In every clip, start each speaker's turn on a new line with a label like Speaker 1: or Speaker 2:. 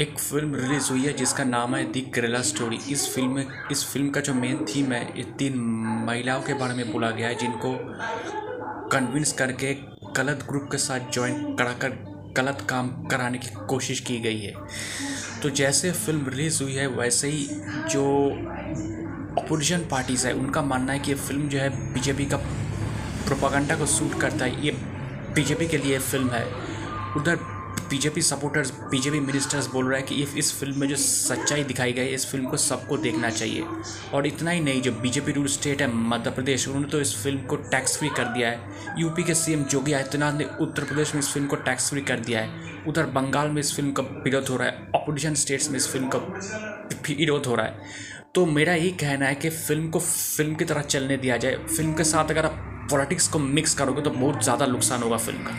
Speaker 1: एक film release हुई है जिसका नाम है दी करेला स्टोरी इस फ़िल्म में इस फ़िल्म का जो मेन थीम है, ये तीन महिलाओं के बारे में बोला गया है, जिनको कन्विंस करके गलत ग्रुप के साथ ज्वाइन कराकर गलत काम कराने की कोशिश की गई है। तो जैसे फ़िल्म रिलीज़ हुई है, वैसे ही जो अपोजिशन पार्टीज़ है, उनका मानना है कि ये फ़िल्म जो है बीजेपी का प्रोपागंडा को सूट करता है। ये बीजेपी के लिए फ़िल्म है। उधर बीजेपी सपोर्टर्स, बीजेपी मिनिस्टर्स बोल रहे हैं कि इस फ़िल्म में जो सच्चाई दिखाई गई इस फ़िल्म को सबको देखना चाहिए। और इतना ही नहीं, जो बीजेपी रूल स्टेट है, मध्य प्रदेश, उन्होंने तो इस फ़िल्म को टैक्स फ्री कर दिया है। यूपी के सीएम योगी आदित्यनाथ ने उत्तर प्रदेश में इस फ़िल्म को टैक्स फ्री कर दिया है। उधर बंगाल में इस फ़िल्म का विरोध हो रहा है। अपोजिशन स्टेट्स में इस फ़िल्म का विरोध हो रहा है। तो मेरा यही कहना है कि फ़िल्म को फ़िल्म की तरह चलने दिया जाए। फ़िल्म के साथ अगर आप पॉलिटिक्स को मिक्स करोगे तो बहुत ज़्यादा नुकसान होगा फ़िल्म का।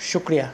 Speaker 2: शुक्रिया।